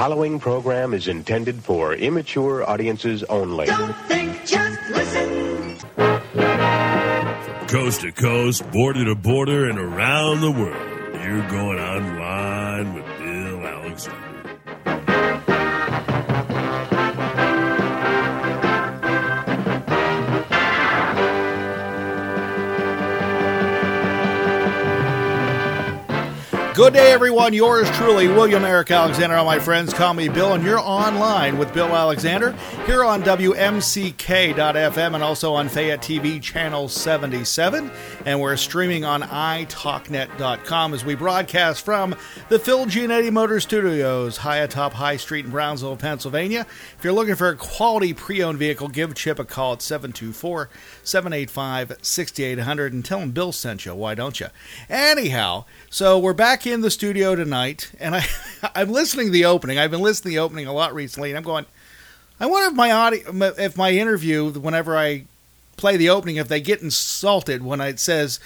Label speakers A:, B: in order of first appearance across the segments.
A: Following program is intended for immature audiences only.
B: Don't think, just listen.
C: Coast to coast, border to border, and around the world. You're going online with
D: Good day, everyone. Yours truly, William Eric Alexander. All my friends call me Bill, and you're online with Bill Alexander here on WMCK.FM and also on Fayette TV channel 77. And we're streaming on iTalkNet.com as we broadcast from the Phil Giannetti Motor Studios, high atop High Street in Brownsville, Pennsylvania. If you're looking for a quality pre owned vehicle, give Chip a call at 724 785 6800 and tell him Bill sent you. Why don't you? Anyhow, so we're back in the studio tonight, and I, I'm listening to the opening. I've been listening to the opening a lot recently, and I'm going, I wonder if my audio, if my interview, whenever I play the opening, if they get insulted when it says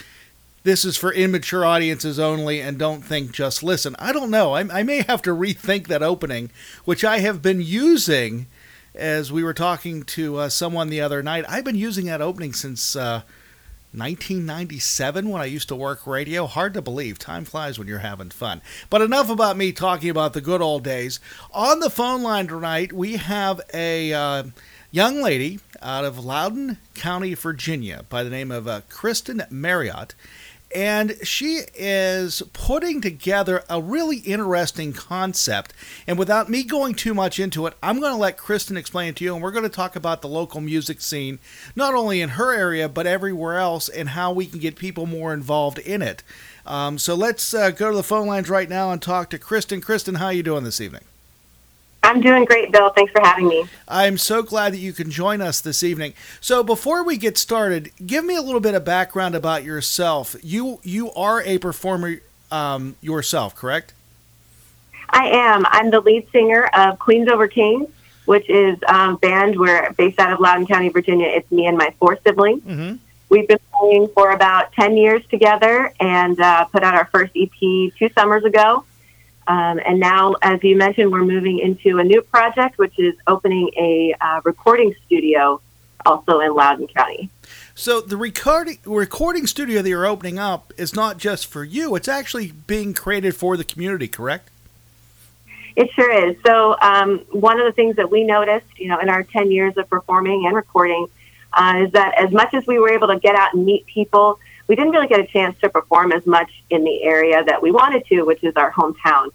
D: this is for immature audiences only and don't think just listen. I don't know. I, I may have to rethink that opening, which I have been using as we were talking to uh, someone the other night. I've been using that opening since. Uh, 1997 when I used to work radio. Hard to believe. Time flies when you're having fun. But enough about me talking about the good old days. On the phone line tonight, we have a uh, young lady out of Loudoun County, Virginia, by the name of uh, Kristyn Marrott. And she is putting together a really interesting concept. And without me going too much into it, I'm going to let Kristyn explain it to you. And we're going to talk about the local music scene, not only in her area, but everywhere else, and how we can get people more involved in it. Um, so let's uh, go to the phone lines right now and talk to Kristyn. Kristyn, how are you doing this evening?
E: I'm doing great, Bill. Thanks for having me.
D: I'm so glad that you can join us this evening. So before we get started, give me a little bit of background about yourself. You you are a performer um, yourself, correct?
E: I am. I'm the lead singer of Queens Over Kings, which is a um, band we're based out of Loudoun County, Virginia. It's me and my four siblings.
D: Mm-hmm.
E: We've been playing for about 10 years together and uh, put out our first EP two summers ago. Um, and now, as you mentioned, we're moving into a new project, which is opening a uh, recording studio also in Loudoun County.
D: So the recording recording studio that you're opening up is not just for you; it's actually being created for the community. Correct?
E: It sure is. So um, one of the things that we noticed, you know, in our 10 years of performing and recording, uh, is that as much as we were able to get out and meet people, we didn't really get a chance to perform as much in the area that we wanted to, which is our hometown.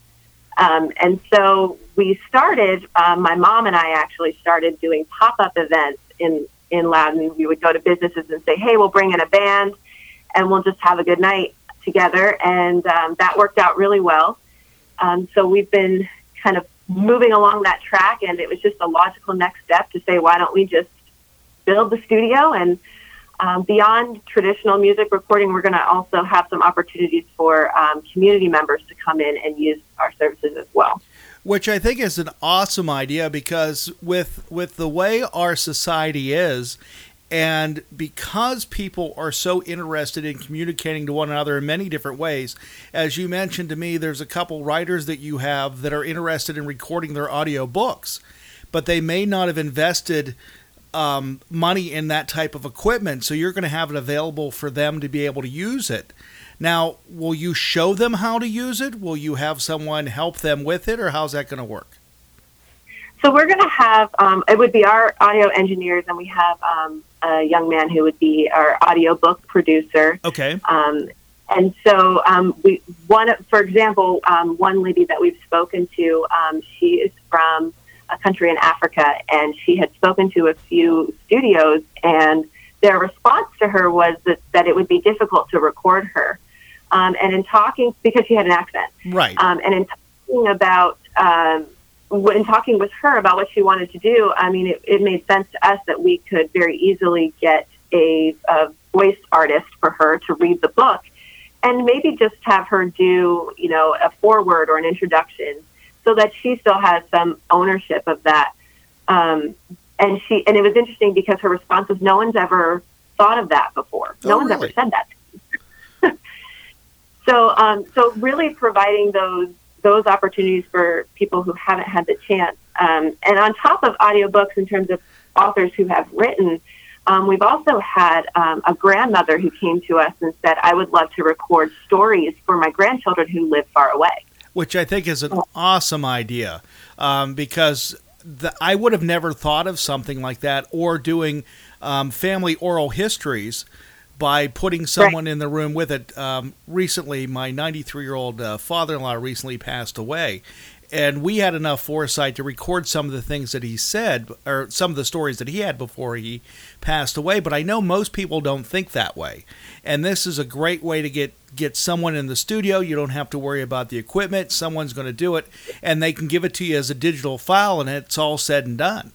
E: Um, and so we started, um, my mom and I actually started doing pop up events in, in Loudoun. We would go to businesses and say, hey, we'll bring in a band and we'll just have a good night together. And um, that worked out really well. Um, so we've been kind of moving along that track, and it was just a logical next step to say, why don't we just build the studio? And um, beyond traditional music recording, we're going to also have some opportunities for um, community members to come in and use our services as well.
D: Which I think is an awesome idea because with with the way our society is, and because people are so interested in communicating to one another in many different ways, as you mentioned to me, there's a couple writers that you have that are interested in recording their audio books, but they may not have invested um, money in that type of equipment. So you're going to have it available for them to be able to use it. Now, will you show them how to use it? Will you have someone help them with it, or how's that going to work?
E: So we're going to have um, it would be our audio engineers, and we have um, a young man who would be our audio book producer.
D: Okay.
E: Um, and so um, we one, for example, um, one lady that we've spoken to, um, she is from a country in Africa, and she had spoken to a few studios, and their response to her was that, that it would be difficult to record her. Um, and in talking, because she had an accent,
D: Right.
E: um, and in talking about um, in talking with her about what she wanted to do, I mean, it, it made sense to us that we could very easily get a, a voice artist for her to read the book, and maybe just have her do, you know, a foreword or an introduction, so that she still has some ownership of that. Um, and she, and it was interesting because her response was, "No one's ever thought of that before. No
D: Oh,
E: one's
D: really?
E: ever said that." So, um, so really providing those those opportunities for people who haven't had the chance, um, and on top of audiobooks, in terms of authors who have written, um, we've also had um, a grandmother who came to us and said, "I would love to record stories for my grandchildren who live far away."
D: Which I think is an awesome idea um, because the, I would have never thought of something like that or doing um, family oral histories by putting someone in the room with it. Um, recently, my 93 year old uh, father in law recently passed away. And we had enough foresight to record some of the things that he said, or some of the stories that he had before he passed away. But I know most people don't think that way. And this is a great way to get get someone in the studio. You don't have to worry about the equipment. Someone's going to do it, and they can give it to you as a digital file, and it's all said and done.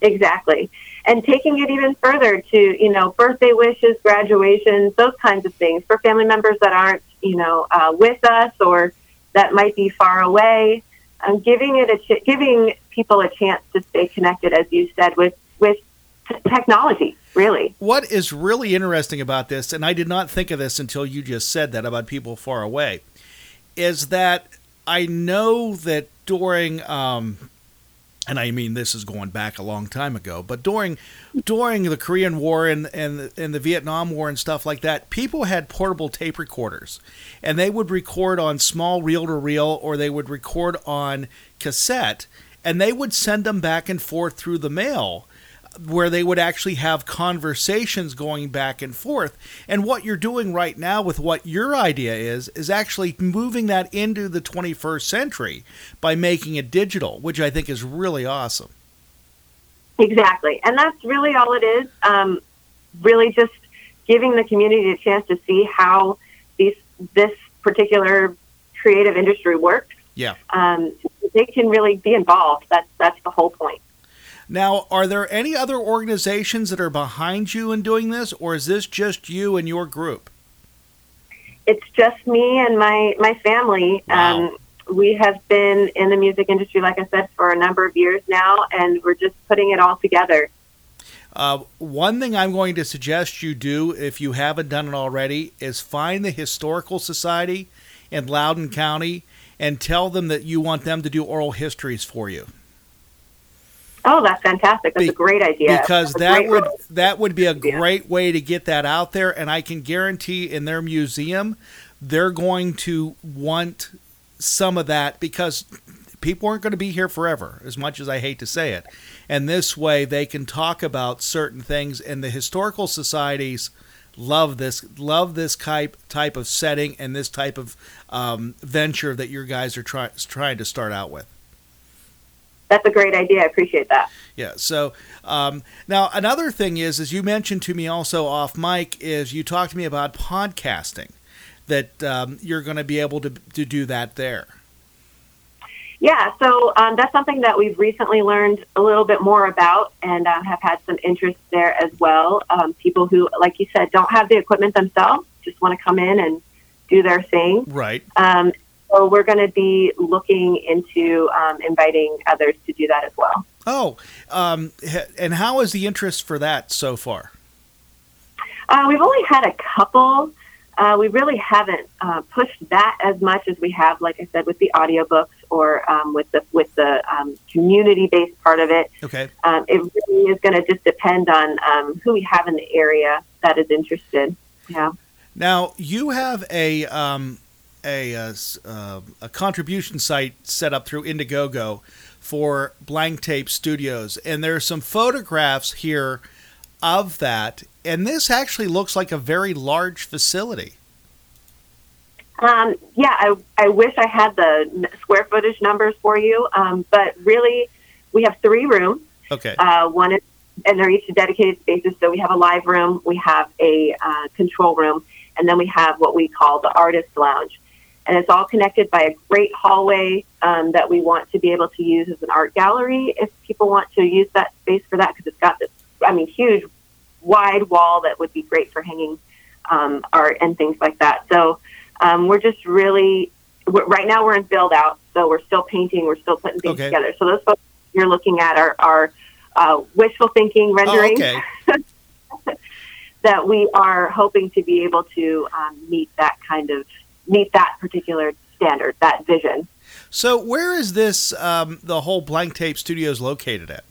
E: Exactly. And taking it even further to, you know, birthday wishes, graduations, those kinds of things for family members that aren't, you know, uh, with us or that might be far away. Um, giving it a ch- giving people a chance to stay connected, as you said, with with t- technology. Really,
D: What is really interesting about this, and I did not think of this until you just said that about people far away, is that I know that during, um, and I mean this is going back a long time ago, but during during the Korean War and and and the Vietnam War and stuff like that, people had portable tape recorders, and they would record on small reel to reel, or they would record on cassette, and they would send them back and forth through the mail where they would actually have conversations going back and forth. And what you're doing right now with what your idea is, is actually moving that into the 21st century by making it digital, which I think is really awesome.
E: exactly, and that's really all it is. Um, really, just giving the community a chance to see how these this particular creative industry works.
D: Yeah.
E: Um, they can really be involved. That's that's the whole point.
D: Now, are there any other organizations that are behind you in doing this, or is this just you and your group?
E: It's just me and my my family.
D: Wow.
E: Um, we have been in the music industry, like I said, for a number of years now, and we're just putting it all together.
D: Uh, one thing I'm going to suggest you do, if you haven't done it already, is find the Historical Society in Loudoun County and tell them that you want them to do oral histories for you.
E: Oh, that's fantastic! That's
D: Be-
E: a great idea.
D: because
E: That's
D: that would
E: role.
D: that would be a
E: Yeah.
D: great way to get that out there and i can guarantee in their museum they're going to want some of that because people aren't going to be here forever as much as i hate to say it and this way they can talk about certain things and the historical societies love this love this type type of setting and this type of um, venture that your guys are try, trying to start out with
E: That's a great idea. I appreciate that.
D: Yeah. So um, now another thing is, as you mentioned to me also off mic, is you talked to me about podcasting. That um, you're going to be able to to do that there.
E: Yeah, so um, that's something that we've recently learned a little bit more about and uh, have had some interest there as well. Um, people who, like you said, don't have the equipment themselves, just want to come in and do their thing.
D: Right.
E: Um, so we're going to be looking into um, inviting others to do that as well.
D: Oh, um, and how is the interest for that so far?
E: Uh, we've only had a couple. Uh, we really haven't uh, pushed that as much as we have, like I said, with the audiobooks or um, with the with the um, community-based part of it.
D: Okay.
E: Um, it really is going to just depend on um, who we have in the area that is interested. Yeah.
D: Now you have a um, a uh, uh, a contribution site set up through Indiegogo for Blank Tape Studios, and there are some photographs here of that, and this actually looks like a very large facility.
E: Um, yeah, I, I wish I had the square footage numbers for you, um, but really, we have three rooms.
D: Okay.
E: Uh, one is, and they're each dedicated spaces. So we have a live room, we have a uh, control room, and then we have what we call the artist lounge. And it's all connected by a great hallway um, that we want to be able to use as an art gallery if people want to use that space for that because it's got this, I mean, huge, wide wall that would be great for hanging um, art and things like that. So um, we're just really, we're, right now we're in build out, so we're still painting, we're still putting things
D: Okay.
E: together. So those folks you're looking at are, are uh, wishful thinking
D: Oh,
E: rendering
D: okay.
E: that we are hoping to be able to um, meet that kind of meet that particular standard, that vision.
D: So where is this um, the whole Blank Tape Studios located at?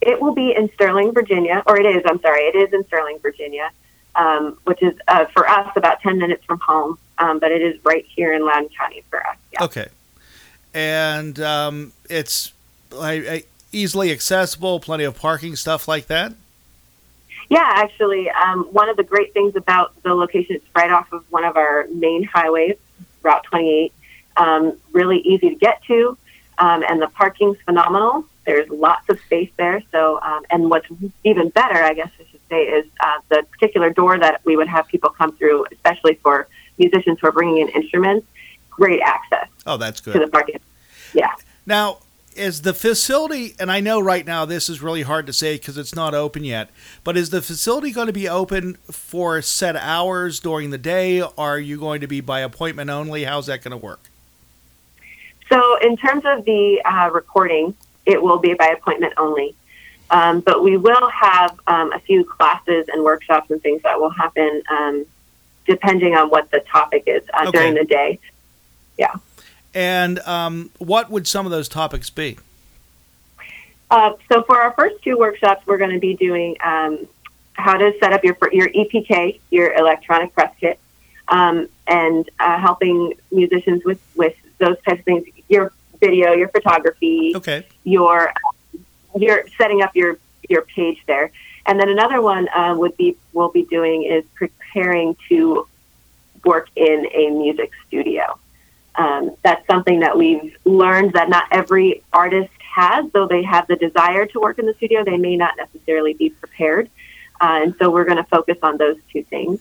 E: It will be in Sterling, Virginia, or it is. I'm sorry, it is in Sterling, Virginia, um, which is uh, for us about 10 minutes from home, um, but it is right here in Loudoun County for us. Yeah.
D: Okay. And um, it's like, uh, easily accessible, plenty of parking, stuff like that.
E: Yeah, actually, um, one of the great things about the location, it's right off of one of our main highways, Route 28. Um, really easy to get to, um, and the parking's phenomenal. There's lots of space there. So, um, and what's even better, I guess I should say, is uh, the particular door that we would have people come through, especially for musicians who are bringing in instruments. Great access
D: Oh, that's good
E: to the parking. Yeah.
D: Now, is the facility, and I know right now this is really hard to say because it's not open yet, but is the facility going to be open for set hours during the day? Are you going to be by appointment only? How's that going to work?
E: So, in terms of the uh, recording, it will be by appointment only. Um, but we will have um, a few classes and workshops and things that will happen um, depending on what the topic is uh,
D: Okay.
E: during the day. Yeah.
D: And um, what would some of those topics be?
E: Uh, so, for our first two workshops, we're going to be doing um, how to set up your your EPK, your electronic press kit, um, and uh, helping musicians with with those types of things. Your video, your photography,
D: Okay.
E: your you're setting up your your page there. And then another one uh, would be we'll be doing is preparing to work in a music studio. Um, that's something that we've learned that not every artist has, though they have the desire to work in the studio, they may not necessarily be prepared. Uh, and so we're going to focus on those two things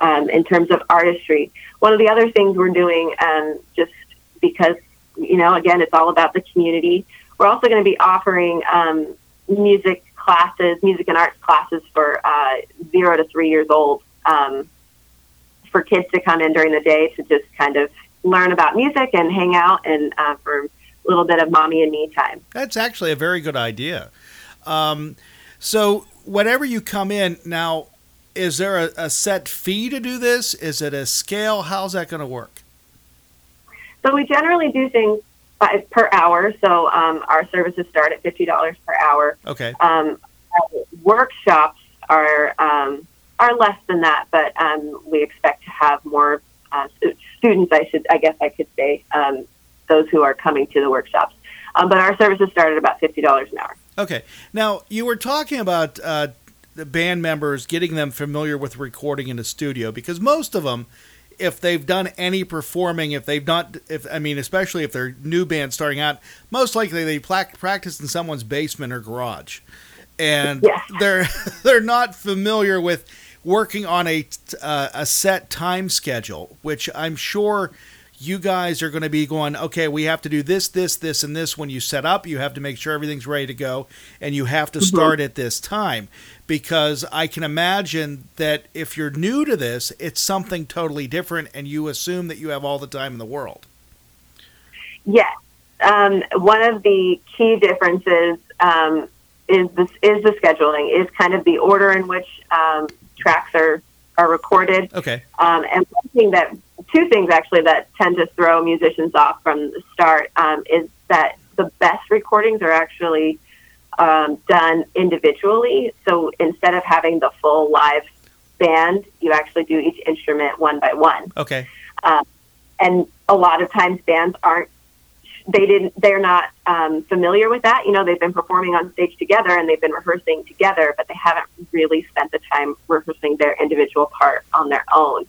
E: um, in terms of artistry. One of the other things we're doing, um, just because, you know, again, it's all about the community, we're also going to be offering um, music classes, music and arts classes for uh, zero to three years old um, for kids to come in during the day to just kind of learn about music and hang out and uh, for a little bit of mommy and me time.
D: That's actually a very good idea. Um, so, whenever you come in now, is there a, a set fee to do this? Is it a scale? How's that going to work?
E: So we generally do things by, per hour. So um, our services start at fifty dollars per hour.
D: Okay.
E: Um, workshops are um, are less than that, but um, we expect to have more uh, students. I should, I guess, I could say, um, those who are coming to the workshops. Um, but our services start at about fifty dollars an hour.
D: Okay. Now, you were talking about uh, the band members getting them familiar with recording in the studio because most of them, if they've done any performing, if they've not, if I mean, especially if they're new band starting out, most likely they pla- practice in someone's basement or garage, and
E: Yeah.
D: they're they're not familiar with working on a uh, a set time schedule, which I'm sure you guys are going to be going, okay, we have to do this, this, this, and this when you set up. You have to make sure everything's ready to go, and you have to start at this time. Because I can imagine that if you're new to this, it's something totally different, and you assume that you have all the time in the world.
E: Yes. Um, one of the key differences um, is this is the scheduling, is kind of the order in which um, tracks are are recorded.
D: Okay.
E: Um, and one thing that two things actually that tend to throw musicians off from the start um, is that the best recordings are actually um, done individually. So instead of having the full live band, you actually do each instrument one by one
D: Okay.
E: and a lot of times bands aren't they didn't they're not um, familiar with that. You know they've been performing on stage together and they've been rehearsing together but they haven't really spent the time rehearsing their individual part on their own.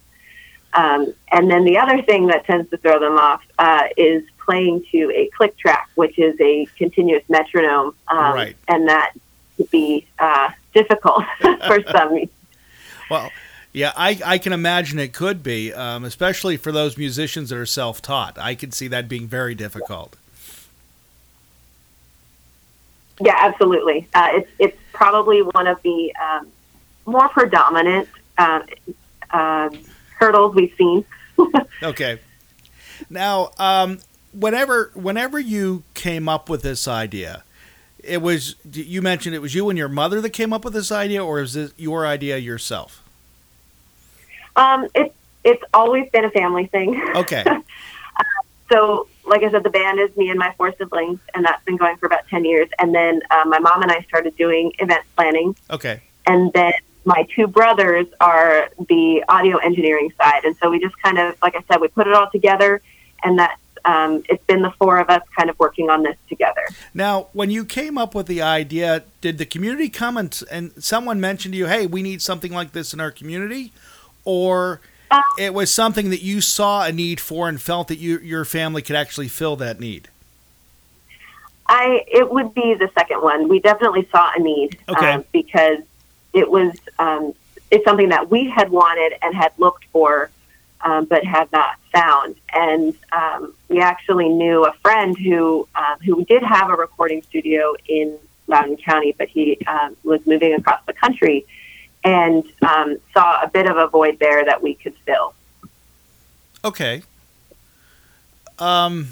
E: Um, and then the other thing that tends to throw them off uh, is playing to a click track which is a continuous metronome um,
D: Right.
E: and that could be uh, difficult for some.
D: Well, Yeah, I, I can imagine it could be, um, especially for those musicians that are self taught. I can see that being very difficult.
E: Yeah, absolutely. Uh, it's it's probably one of the um, more predominant uh, uh, hurdles we've seen.
D: okay. Now, um, whenever whenever you came up with this idea, it was you mentioned it was you and your mother that came up with this idea, or is it your idea yourself?
E: Um, it's it's always been a family thing.
D: Okay.
E: so, like I said, the band is me and my four siblings, and that's been going for about ten years. And then uh, my mom and I started doing event planning,
D: Okay.
E: and then my two brothers are the audio engineering side. And so we just kind of, like I said, we put it all together, and that's um, it's been the four of us kind of working on this together.
D: Now, when you came up with the idea, did the community come and, and someone mentioned to you, "Hey, we need something like this in our community," or
E: Uh,
D: it was something that you saw a need for and felt that you your family could actually fill that need?
E: I it would be the second one. We definitely saw a need
D: Okay.
E: um, because it was um, it's something that we had wanted and had looked for, um, but had not found. And um, we actually knew a friend who um, who did have a recording studio in Loudoun County, but he um, was moving across the country and um, saw a bit of a void there that we could fill.
D: Okay. Um.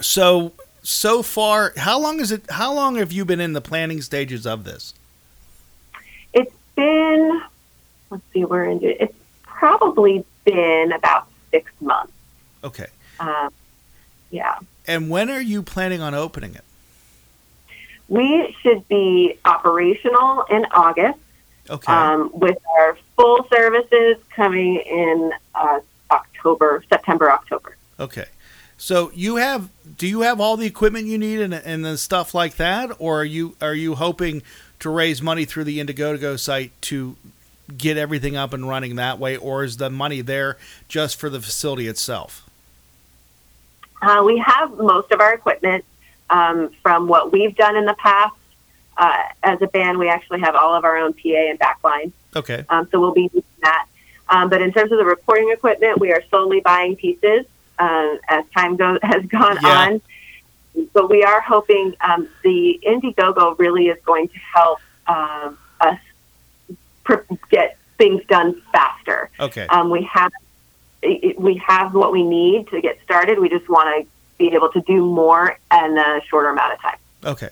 D: So so far, how long is it? How long have you been in the planning stages of this?
E: It's been let's see, we're in it's probably been about six months.
D: Okay.
E: Um, yeah.
D: And when are you planning on opening it?
E: We should be operational in August
D: Okay.
E: um, with our full services coming in uh, October, September, October.
D: Okay. So you have do you have all the equipment you need and and the stuff like that or are you are you hoping to raise money through the Indiegogo site to get everything up and running that way or is the money there just for the facility itself?
E: Uh, we have most of our equipment um, from what we've done in the past. Uh, as a band, we actually have all of our own PA and backline,
D: Okay.
E: um, so we'll be using that. Um, but in terms of the recording equipment, we are slowly buying pieces uh, as time go- has gone
D: Yeah.
E: on. But we are hoping um, the Indiegogo really is going to help um, us pr- get things done faster.
D: Okay.
E: Um, we have we have what we need to get started. We just want to be able to do more in a shorter amount of time.
D: Okay.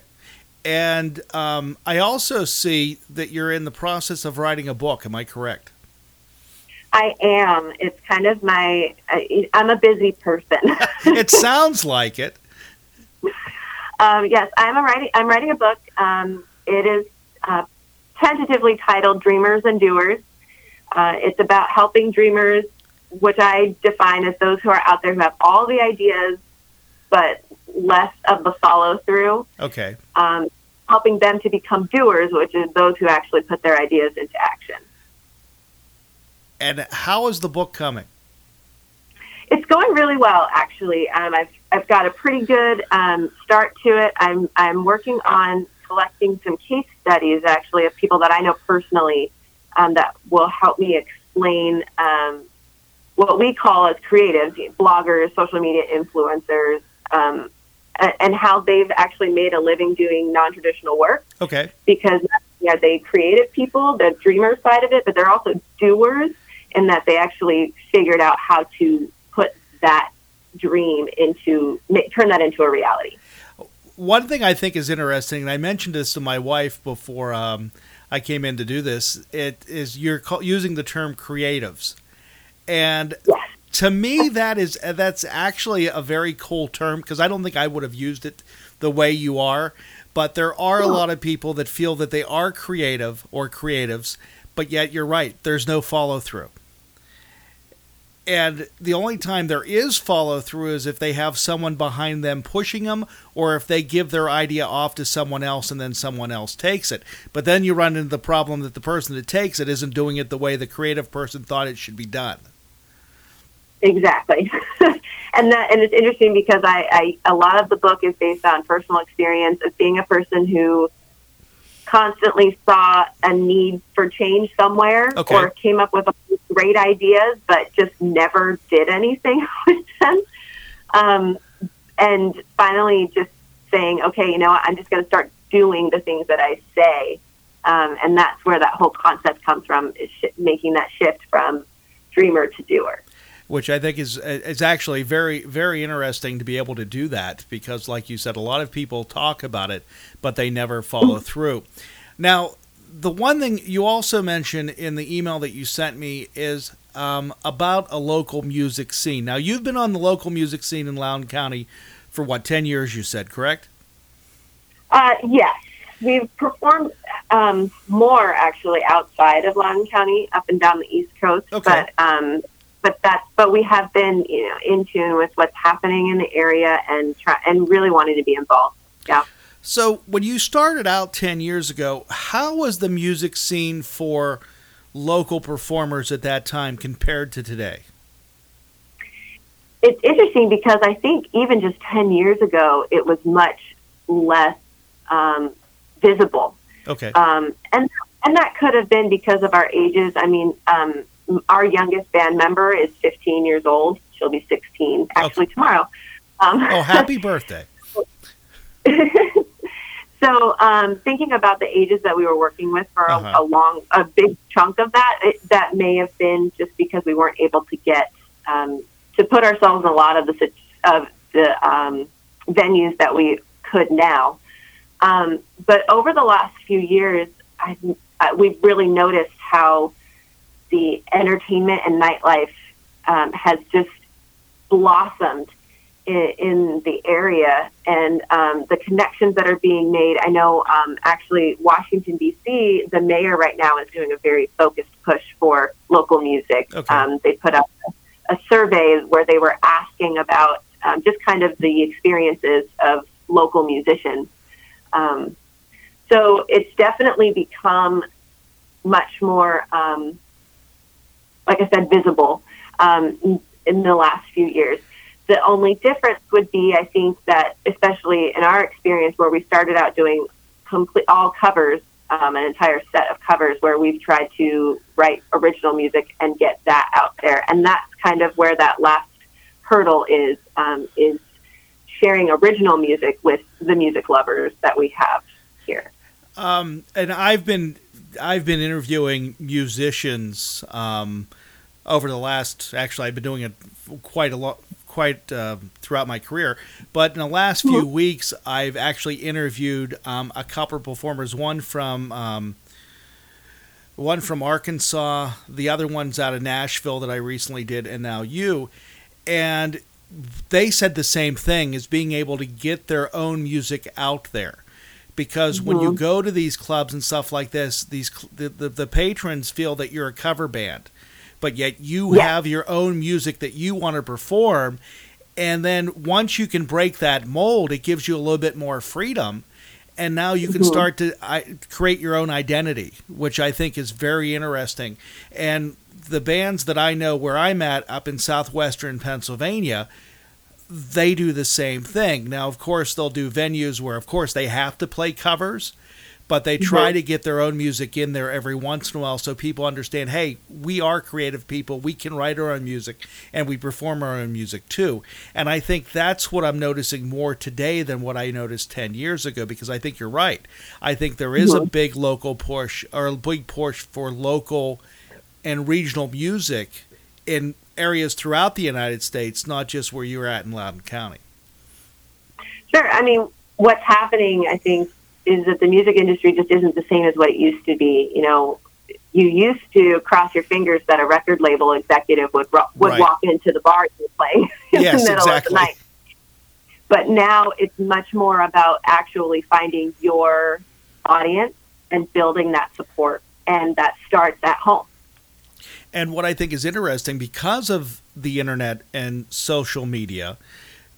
D: And um, I also see that you're in the process of writing a book. Am I correct?
E: I am. It's kind of my. I, I'm a busy person.
D: it sounds like it.
E: um, yes, I'm a writing. I'm writing a book. Um, it is uh, tentatively titled "Dreamers and Doers." Uh, it's about helping dreamers, which I define as those who are out there who have all the ideas, but less of the follow through.
D: Okay.
E: um, helping them to become doers, which is those who actually put their ideas into action.
D: And how is the book coming?
E: It's going really well, actually. Um, I've I've got a pretty good um, start to it. I'm I'm working on collecting some case studies, actually, of people that I know personally um, that will help me explain um, what we call as creatives, bloggers, social media influencers, um, and how they've actually made a living doing non-traditional work.
D: Okay.
E: because yeah, they creative people, the dreamer side of it, but they're also doers in that they actually figured out how to put that dream into turn that into a reality.
D: One thing I think is interesting, and I mentioned this to my wife before um, I came in to do this, it is you're using the term creatives, and to me that is uh, that's actually a very cool term because I don't think I would have used it the way you are. But there are a lot of people that feel that they are creative or creatives, but yet you're right, there's no follow through. And the only time there is follow through is if they have someone behind them pushing them, or if they give their idea off to someone else and then someone else takes it. But then you run into the problem that the person that takes it isn't doing it the way the creative person thought it should be done.
E: Exactly. and that and it's interesting because I, I a lot of the book is based on personal experience of being a person who constantly saw a need for change somewhere
D: Okay.
E: or came up with great ideas but just never did anything with them. Um, and finally just saying, okay, you know what, I'm just going to start doing the things that I say. Um, and that's where that whole concept comes from, is sh- making that shift from dreamer to doer.
D: Which I think is is actually very very interesting to be able to do that because, like you said, a lot of people talk about it, but they never follow through. Now, the one thing you also mentioned in the email that you sent me is um, about a local music scene. Now, you've been on the local music scene in Loudoun County for what ten years? You said correct?
E: Uh, yes, we've performed um, more actually outside of Loudoun County, up and down the East Coast.
D: Okay.
E: But um, but that's but we have been you know in tune with what's happening in the area and try and really wanting to be involved. Yeah.
D: So, when you started out 10 years ago, how was the music scene for local performers at that time compared to today?
E: It's interesting because I think even just 10 years ago, it was much less um, visible.
D: Okay.
E: Um, and, and that could have been because of our ages. I mean, um, our youngest band member is 15 years old. She'll be 16 actually tomorrow. Um,
D: oh, happy birthday.
E: so, um, thinking about the ages that we were working with for a-
D: Uh-huh.
E: a, long, a big chunk of that, it, that may have been just because we weren't able to get um, to put ourselves in a lot of the of the um, venues that we could now. Um, but over the last few years, I, I, we've really noticed how the entertainment and nightlife um, has just blossomed in, in the area and um, the connections that are being made. I know um, actually Washington, D.C., the mayor right now is doing a very focused push for local music.
D: Okay.
E: Um, they put up a survey where they were asking about um, just kind of the experiences of local musicians. Um, so it's definitely become much more, um, like I said, visible um, in, the last few years. The only difference would be, I think, that especially in our experience, where we started out doing complete all covers, um, an entire set of covers, where we've tried to write original music and get that out there, and that's kind of where that last hurdle is um, is sharing original music with the music lovers that we have here.
D: Um, and I've been I've been interviewing musicians um, over the last. Actually, I've been doing it quite a lot, quite uh, throughout my career. But in the last few weeks, I've actually interviewed um, a couple of performers. One from um, one from Arkansas, the other one's out of Nashville that I recently did, and now you. And they said the same thing as being able to get their own music out there because when you go to these clubs and stuff like this these the, the, the patrons feel that you're a cover band but yet you
E: Yeah.
D: have your own music that you want to perform. And then once you can break that mold it gives you a little bit more freedom. And now you can mm-hmm. start to I, create your own identity which i think is very interesting. And the bands that i know where i'm at up in southwestern pennsylvania they do the same thing. Now, of course, they'll do venues where, of course, they have to play covers, but they try to get their own music in there every once in a while so people understand hey, we are creative people. We can write our own music and we perform our own music too. And I think that's what I'm noticing more today than what I noticed 10 years ago because I think you're right. I think there is a big local push or a big push for local and regional music in areas throughout the United States, not just where you're at in Loudoun County.
E: Sure. I mean, what's happening, I think, is that the music industry just isn't the same as what it used to be. You know, you used to cross your fingers that a record label executive would would
D: Right.
E: walk into the bar you play in
D: Yes,
E: the middle
D: exactly.
E: of the night. But now it's much more about actually finding your audience and building that support, and that starts at home.
D: And what I think is interesting because of the internet and social media,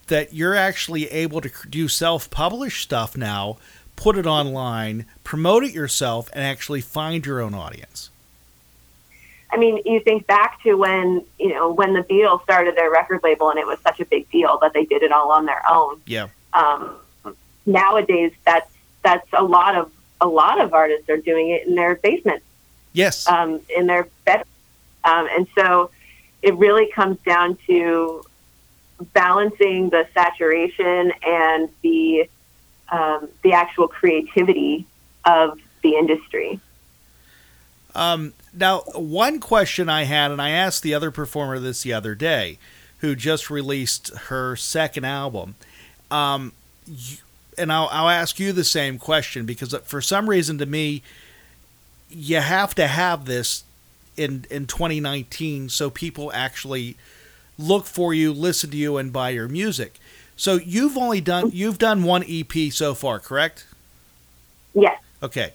D: that you're actually able to do self publish stuff now, put it online, promote it yourself, and actually find your own audience.
E: I mean, you think back to when you know when the Beatles started their record label, and it was such a big deal that they did it all on their own.
D: Yeah.
E: Um, nowadays, that's that's a lot of a lot of artists are doing it in their basement,
D: Yes.
E: um, in their bed, um, and so it really comes down to balancing the saturation and the um, the actual creativity of the industry.
D: Um, now, one question I had, and I asked the other performer this the other day, who just released her second album, um, you, and I'll, I'll ask you the same question because for some reason, to me, you have to have this in in 2019 so people actually look for you, listen to you, and buy your music. So you've only done you've done one EP so far, correct?
E: Yes.
D: Okay.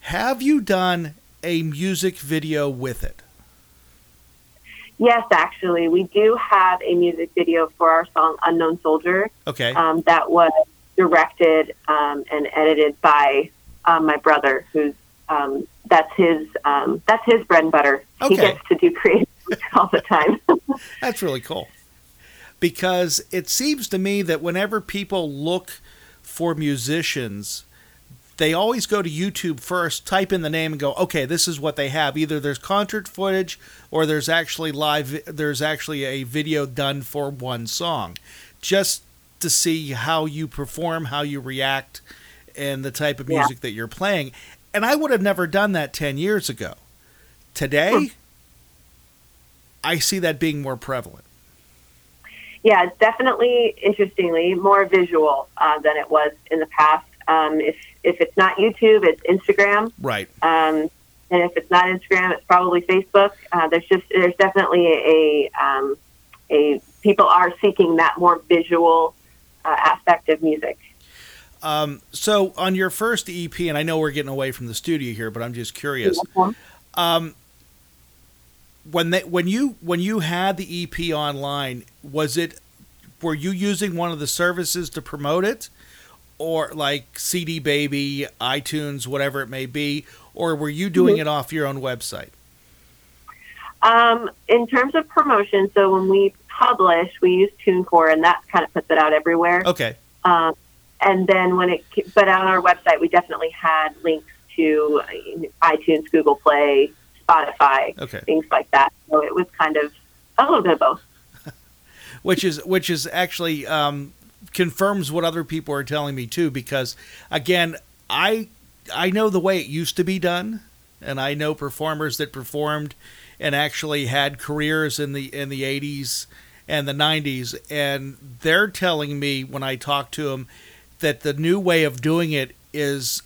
D: Have you done a music video with it?
E: Yes, actually, we do have a music video for our song "Unknown Soldier"
D: Okay.
E: um, that was directed um, and edited by um, my brother, who's um, that's his um, that's his bread and butter. He gets to do creative all the time.
D: That's really cool. Because it seems to me that whenever people look for musicians, they always go to YouTube first, type in the name, and go, "Okay, this is what they have." Either there's concert footage, or there's actually live. There's actually a video done for one song, just to see how you perform, how you react, and the type of
E: Yeah.
D: music that you're playing. And I would have never done that ten years ago. Today, hmm. I see that being more prevalent.
E: Yeah, it's definitely interestingly more visual uh, than it was in the past. Um, if if it's not YouTube, it's Instagram.
D: Right.
E: Um, and if it's not Instagram, it's probably Facebook. Uh, there's just there's definitely a um, a people are seeking that more visual uh, aspect of music.
D: Um, so on your first EP, and I know we're getting away from the studio here, but I'm just curious. Um, when they when you when you had the EP online, was it were you using one of the services to promote it, or like CD Baby, iTunes, whatever it may be, or were you doing it off your own website?
E: Um, in terms of promotion, so when we publish, we use TuneCore, and that kind of puts it out everywhere.
D: Okay.
E: Um, and then when it, but on our website, we definitely had links to uh, iTunes, Google Play, Spotify,
D: Okay.
E: things like that. So it was kind of a little bit of both.
D: which is which is actually um, confirms what other people are telling me too. Because again, I I know the way it used to be done, and I know performers that performed and actually had careers in the in the eighties and the nineties, and they're telling me when I talk to them that the new way of doing it is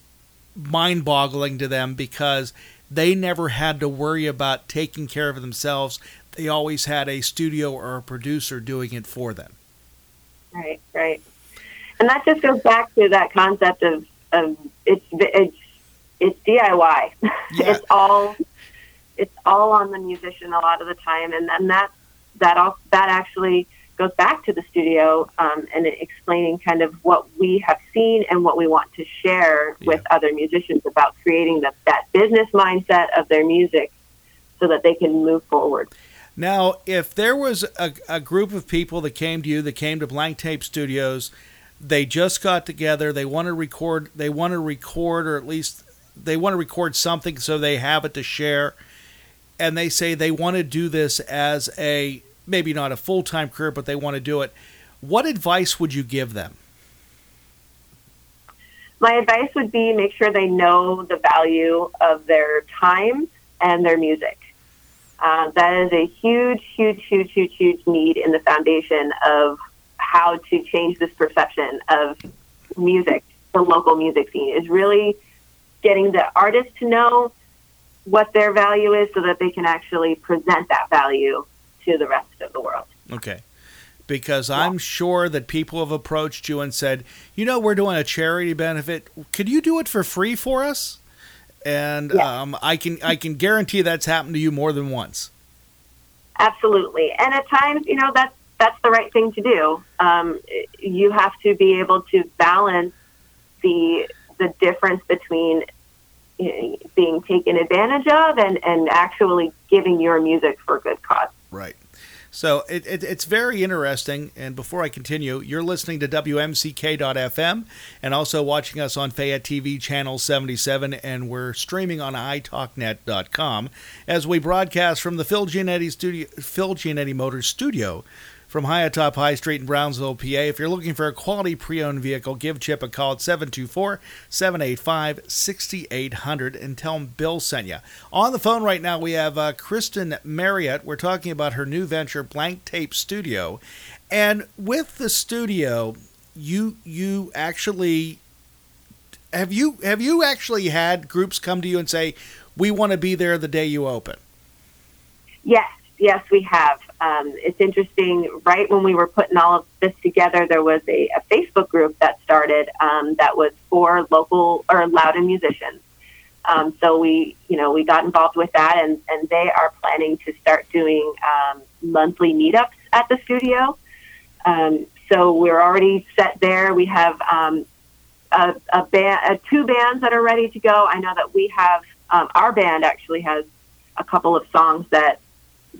D: mind-boggling to them because they never had to worry about taking care of themselves. They always had a studio or a producer doing it for them.
E: Right, right. And that just goes back to that concept of, of it's it's it's DIY.
D: Yeah.
E: it's all it's all on the musician a lot of the time, and then that that all that actually goes back to the studio um, and explaining kind of what we have seen and what we want to share with other musicians about creating the, that business mindset of their music so that they can move forward.
D: Now, if there was a, a group of people that came to you, that came to Blank Tape Studios, they just got together, they want to record, they want to record, or at least they want to record something so they have it to share, and they say they want to do this as a maybe not a full time career, but they want to do it. What advice would you give them?
E: My advice would be make sure they know the value of their time and their music. Uh, that is a huge, huge, huge, huge, huge need in the foundation of how to change this perception of music, the local music scene, is really getting the artist to know what their value is so that they can actually present that value to the rest of the world.
D: Okay. Because I'm sure that people have approached you and said, you know, we're doing a charity benefit. Could you do it for free for us? And um, I can I can guarantee that's happened to you more than once.
E: Absolutely, and at times, you know, that's that's the right thing to do. Um, you have to be able to balance the the difference between being taken advantage of and and actually giving your music for good cause.
D: Right. So it, it, it's very interesting. And before I continue, you're listening to WMCK.FM and also watching us on Fayette TV Channel 77, and we're streaming on iTalkNet.com as we broadcast from the Phil Giannetti studio, Phil Giannetti Motors studio from high atop High Street in Brownsville, PA. If you're looking for a quality pre owned vehicle, give Chip a call at 724 785 6800 and tell him Bill sent you. On the phone right now, we have uh, Kristyn Marrott. We're talking about her new venture, Blank Tape Studio. And with the studio, you you actually have you have you actually had groups come to you and say we want to be there the day you open
E: Yes, yes, we have. Um, it's interesting. Right when we were putting all of this together, there was a, a Facebook group that started um, that was for local or Loudoun musicians. Um, so we, you know, we got involved with that, and, and they are planning to start doing um, monthly meetups at the studio. Um, so we're already set there. We have um, a, a band, uh, two bands that are ready to go. I know that we have um, our band actually has a couple of songs that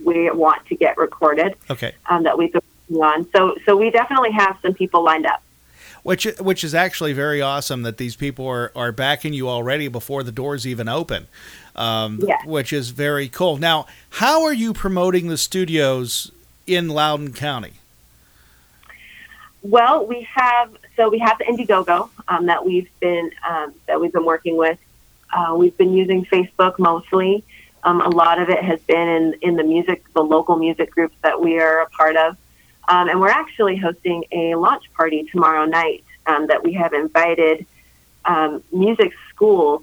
E: we want to get recorded
D: okay
E: um, that we've been on. So, so we definitely have some people lined up.
D: which which is actually very awesome that these people are, are backing you already before the doors even open um,
E: Yes.
D: which is very cool now how are you promoting the studios in Loudoun County
E: Well, we have so we have the Indiegogo um, that we've been um, that we've been working with. Uh, we've been using Facebook mostly. Um, a lot of it has been in in the music, the local music groups that we are a part of, um, and we're actually hosting a launch party tomorrow night um, that we have invited um, music schools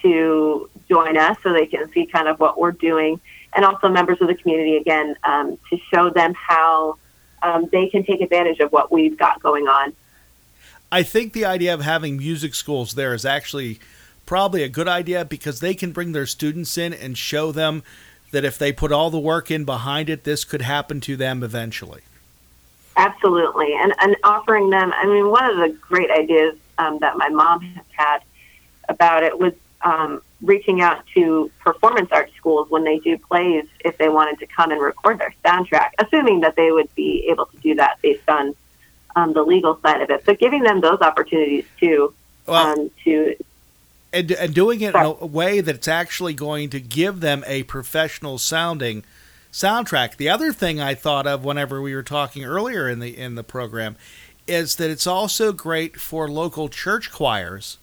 E: to join us so they can see kind of what we're doing, and also members of the community again um, to show them how um, they can take advantage of what we've got going on.
D: I think the idea of having music schools there is actually probably a good idea because they can bring their students in and show them that if they put all the work in behind it, this could happen to them eventually.
E: Absolutely, and and offering them. I mean, one of the great ideas um, that my mom has had about it was um, reaching out to performance art schools when they do plays if they wanted to come and record their soundtrack, assuming that they would be able to do that based on um, the legal side of it. But giving them those opportunities too
D: Well-
E: um, to
D: and, and doing it in a way that's actually going to give them a professional sounding soundtrack. The other thing I thought of whenever we were talking earlier in the in the program is that it's also great for local church choirs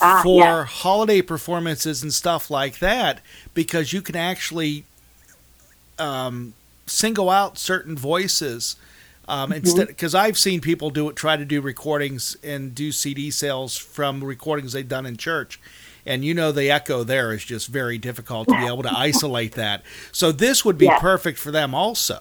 E: Ah,
D: for
E: yeah.
D: holiday performances and stuff like that because you can actually um, single out certain voices um, instead because I've seen people do it try to do recordings and do CD sales from recordings they've done in church and you know the echo there is just very difficult to be able to isolate that so this would be
E: Yeah.
D: perfect for them also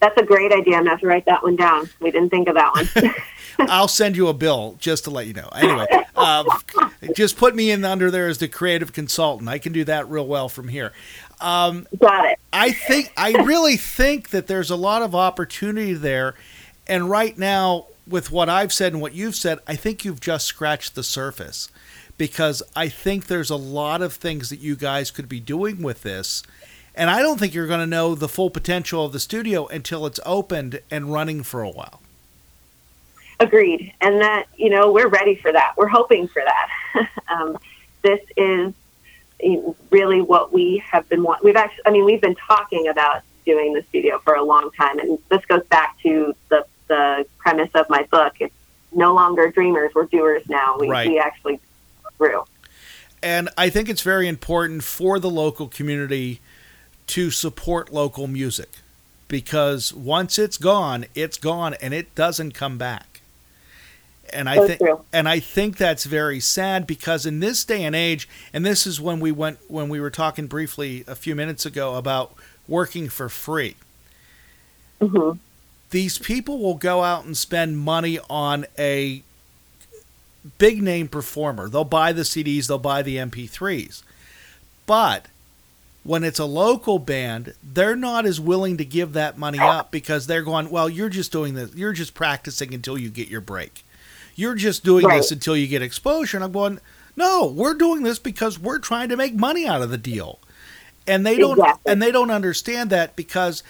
E: that's a great idea. I'm gonna have to write that one down. We didn't think of that one.
D: I'll send you a bill just to let you know. Anyway, um, just put me in under there as the creative consultant. I can do that real well from here. Um,
E: Got it.
D: I think I really think that there's a lot of opportunity there, and right now, with what I've said and what you've said, I think you've just scratched the surface, because I think there's a lot of things that you guys could be doing with this, and I don't think you're going to know the full potential of the studio until it's opened and running for a while.
E: Agreed. And that, you know, we're ready for that. We're hoping for that. um, this is really what we have been want. We've actually, I mean, we've been talking about doing the studio for a long time. And this goes back to the, the premise of my book. It's no longer dreamers, we're doers now. We,
D: Right.
E: we actually grew.
D: And I think it's very important for the local community to support local music because once it's gone, it's gone and it doesn't come back. And I
E: So
D: think and I think that's very sad because in this day and age, and this is when we went when we were talking briefly a few minutes ago about working for free.
E: hmm
D: These people will go out and spend money on a big name performer. They'll buy the CDs, they'll buy the MP3s. But when it's a local band, they're not as willing to give that money up because they're going, well, you're just doing this, you're just practicing until you get your break. You're just doing
E: Right.
D: this until you get exposure. And I'm going, no, we're doing this because we're trying to make money out of the deal. and they don't
E: Exactly.
D: and they don't understand that because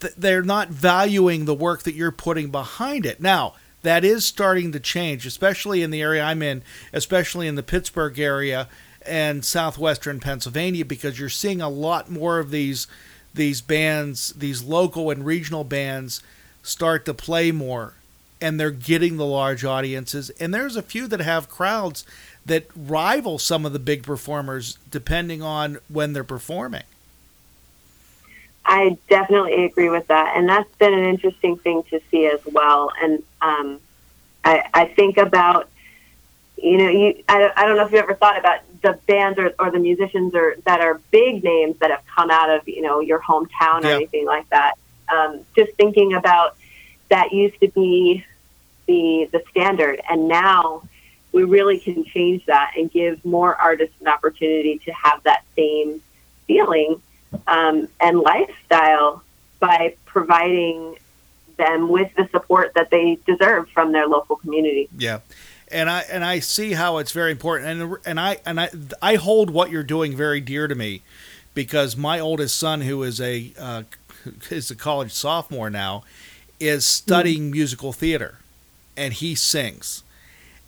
D: th- they're not valuing the work that you're putting behind it. Now, that is starting to change, especially in the area I'm in, especially in the Pittsburgh area and southwestern Pennsylvania, because you're seeing a lot more of these these bands, these local and regional bands, start to play more, and they're getting the large audiences. And there's a few that have crowds that rival some of the big performers, depending on when they're performing.
E: I definitely agree with that, and that's been an interesting thing to see as well. And um, I, I think about, you know, you I, don't- I don't know if you ever thought about the bands or, or the musicians or that are big names that have come out of you know your hometown or
D: Yeah.
E: anything like that. Um, just thinking about that used to be the the standard, and now we really can change that and give more artists an opportunity to have that same feeling um, and lifestyle by providing them with the support that they deserve from their local community.
D: Yeah, and I and I see how it's very important, and and I and I I hold what you're doing very dear to me, because my oldest son, who is a uh, is a college sophomore now, is studying musical theater, and he sings.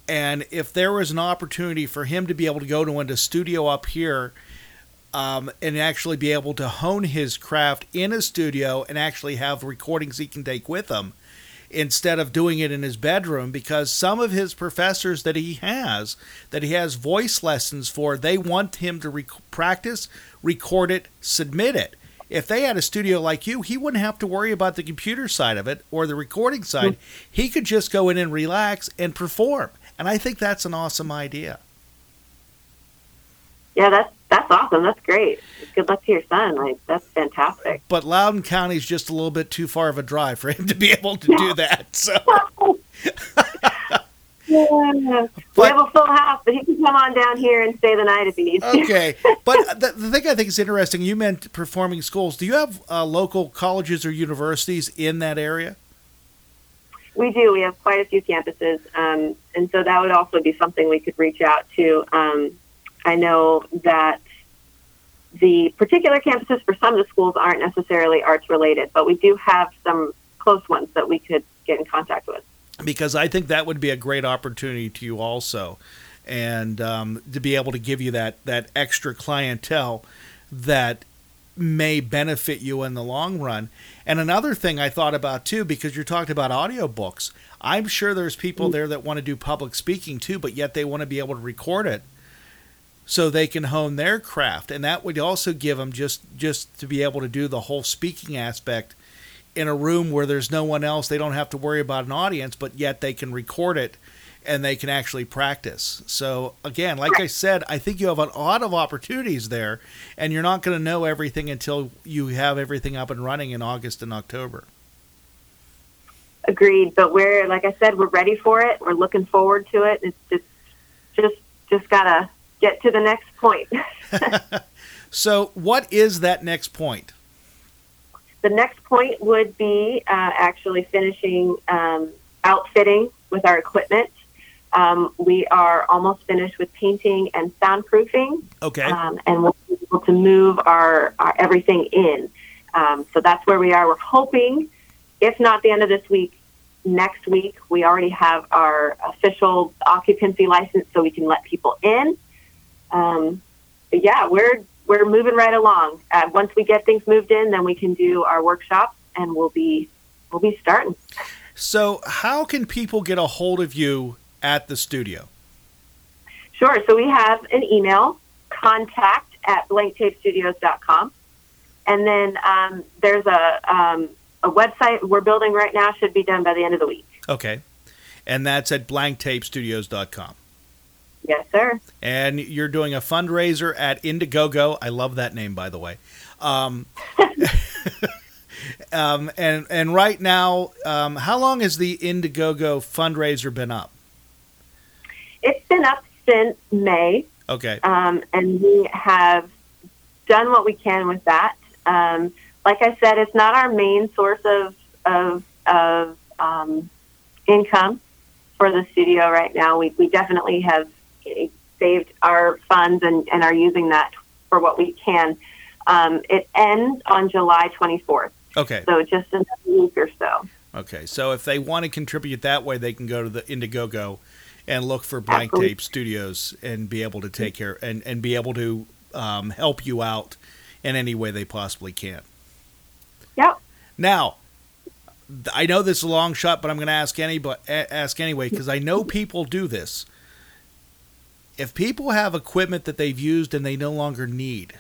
D: And if there was an opportunity for him to be able to go to a studio up here, um, and actually be able to hone his craft in a studio and actually have recordings he can take with him, instead of doing it in his bedroom because some of his professors that he has that he has voice lessons for they want him to rec- practice record it submit it if they had a studio like you he wouldn't have to worry about the computer side of it or the recording side he could just go in and relax and perform and i think that's an awesome idea
E: Yeah, that's that's awesome. That's great. Good luck to your son. Like that's fantastic.
D: but loudoun county is just a little bit too far of a drive for him to be able to do that so
E: Yeah. we have a full house, but he can come on down here and stay the night if he needs to.
D: okay but the, the thing i think is interesting you meant performing schools do you have uh, local colleges or universities in that area
E: We do. We have quite a few campuses, um, and so that would also be something we could reach out to. Um, I know that the particular campuses for some of the schools aren't necessarily arts related, but we do have some close ones that we could get in contact with.
D: Because I think that would be a great opportunity to you also, and um, to be able to give you that that extra clientele that may benefit you in the long run. And another thing I thought about too, because you're talking about audiobooks, I'm sure there's people there that want to do public speaking too, but yet they want to be able to record it so they can hone their craft, and that would also give them just just to be able to do the whole speaking aspect in a room where there's no one else. They don't have to worry about an audience, but yet they can record it and they can actually practice. So again, like I said, I think you have a lot of opportunities there, and you're not going to know everything until you have everything up and running in August and October.
E: Agreed, but we're like I said, we're ready for it. We're looking forward to it. It's just, just, just gotta get to the next point.
D: So, what is that next point?
E: The next point would be uh, actually finishing um, outfitting with our equipment. Um, we are almost finished with painting and soundproofing,
D: Okay.
E: um, and we'll be able to move our, our everything in. Um, so that's where we are. We're hoping, if not the end of this week, next week we already have our official occupancy license, so we can let people in. Um, but yeah, we're we're moving right along. Uh, once we get things moved in, then we can do our workshops, and we'll be we'll be starting.
D: So, how can people get a hold of you at the studio?
E: Sure. So we have an email, contact at blanktapestudios.com. And then um, there's a, um, a website we're building right now, should be done by the end of the week.
D: Okay. And that's at blanktapestudios.com.
E: Yes, sir.
D: And you're doing a fundraiser at Indiegogo. I love that name, by the way. Um, um, and and right now, um, how long has the Indiegogo fundraiser been up?
E: It's been up since May,
D: Okay.
E: um, and we have done what we can with that. Um, like I said, it's not our main source of of, of um, income for the studio right now. We, we definitely have saved our funds and, and are using that for what we can. Um, it ends on July 24th,
D: Okay.
E: so just another week or so.
D: Okay. So if they want to contribute that way, they can go to the Indiegogo and look for Blank
E: Absolutely.
D: Tape Studios and be able to take care and, and be able to um, help you out in any way they possibly can.
E: Yep.
D: Now, I know this is a long shot, but I'm going to ask any but ask anyway because I know people do this. If people have equipment that they've used and they no longer need,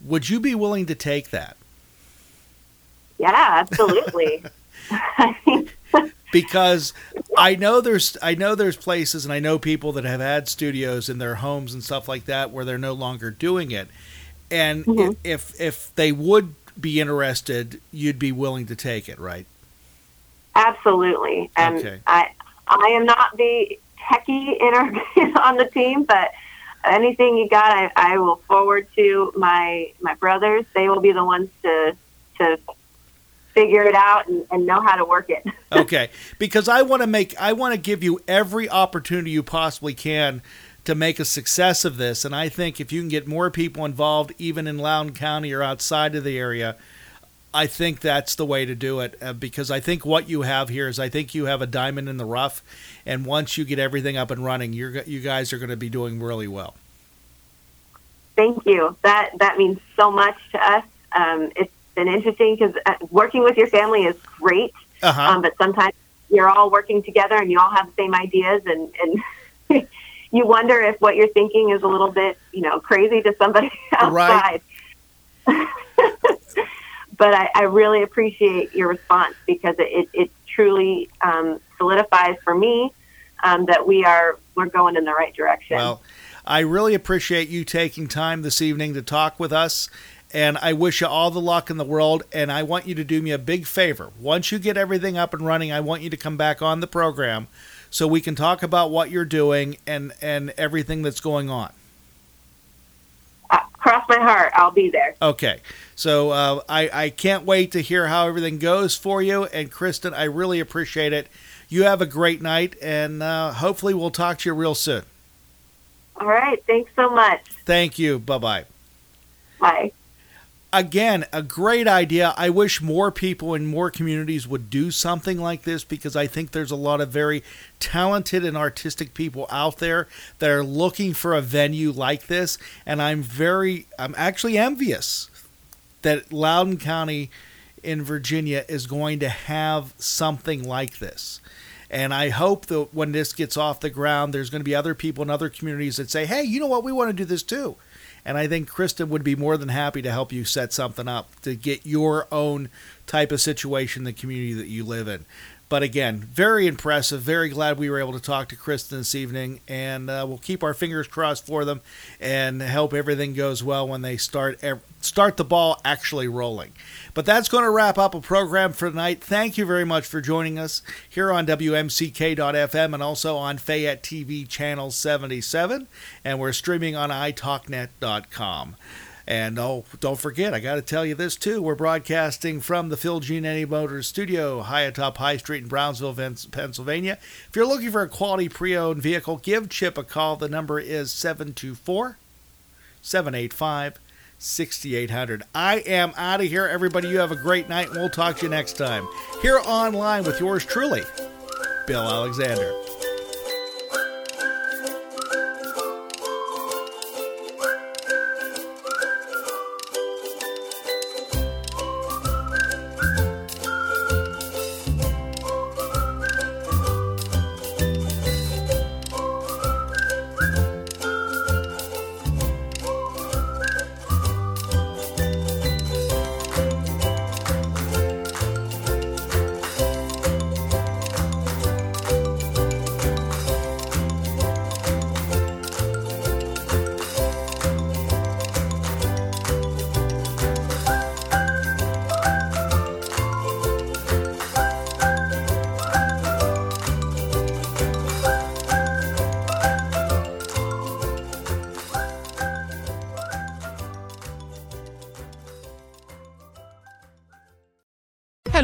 D: would you be willing to take that?
E: Yeah, absolutely.
D: Because I know there's I know there's places and I know people that have had studios in their homes and stuff like that where they're no longer doing it, and
E: Mhm.
D: if if they would be interested, you'd be willing to take it, right?
E: absolutely. And
D: Okay.
E: I, I am not the techie in our, on the team, but anything you got, I, I will forward to my my brothers. They will be the ones to to figure it out and, and know how to work it.
D: okay because i want to make i want to give you every opportunity you possibly can to make a success of this and i think if you can get more people involved even in loudoun county or outside of the area i think that's the way to do it uh, because i think what you have here is i think you have a diamond in the rough and once you get everything up and running you're you guys are going to be doing really well
E: Thank you. That that means so much to us. Um, it's been interesting because uh, working with your family is great,
D: uh-huh
E: um, but sometimes you're all working together and you all have the same ideas, and and you wonder if what you're thinking is a little bit, you know, crazy to somebody outside.
D: Right.
E: but I, I really appreciate your response because it, it, truly um, solidifies for me um, that we are we're going in the right direction.
D: Well, I really appreciate you taking time this evening to talk with us. And I wish you all the luck in the world. And I want you to do me a big favor. Once you get everything up and running, I want you to come back on the program so we can talk about what you're doing and, and everything that's going on.
E: Uh, cross my heart, I'll be there.
D: Okay. So uh, I, I can't wait to hear how everything goes for you. And Kristyn, I really appreciate it. You have a great night. And uh, hopefully we'll talk to you real soon.
E: All right, thanks so much.
D: Thank you. Bye bye
E: bye.
D: Again, a great idea. I wish more people in more communities would do something like this because I think there's a lot of very talented and artistic people out there that are looking for a venue like this. And I'm very, I'm actually envious that Loudoun County in Virginia is going to have something like this. And I hope that when this gets off the ground, there's going to be other people in other communities that say, hey, you know what? We want to do this too. And I think Kristyn would be more than happy to help you set something up to get your own type of situation the community that you live in. But again, very impressive. Very glad we were able to talk to Kristyn this evening, and uh, we'll keep our fingers crossed for them and hope everything goes well when they start start the ball actually rolling. But that's going to wrap up a program for tonight. Thank you very much for joining us here on WMCK.FM and also on Fayette TV Channel 77, and we're streaming on iTalkNet.com. And oh, don't forget, I got to tell you this too. We're broadcasting from the Phil Giannetti Motors studio, high atop High Street in Brownsville, Pennsylvania. If you're looking for a quality pre owned vehicle, give Chip a call. The number is 724 785 6800. I am out of here. Everybody, you have a great night, and we'll talk to you next time. Here online with yours truly, Bill Alexander.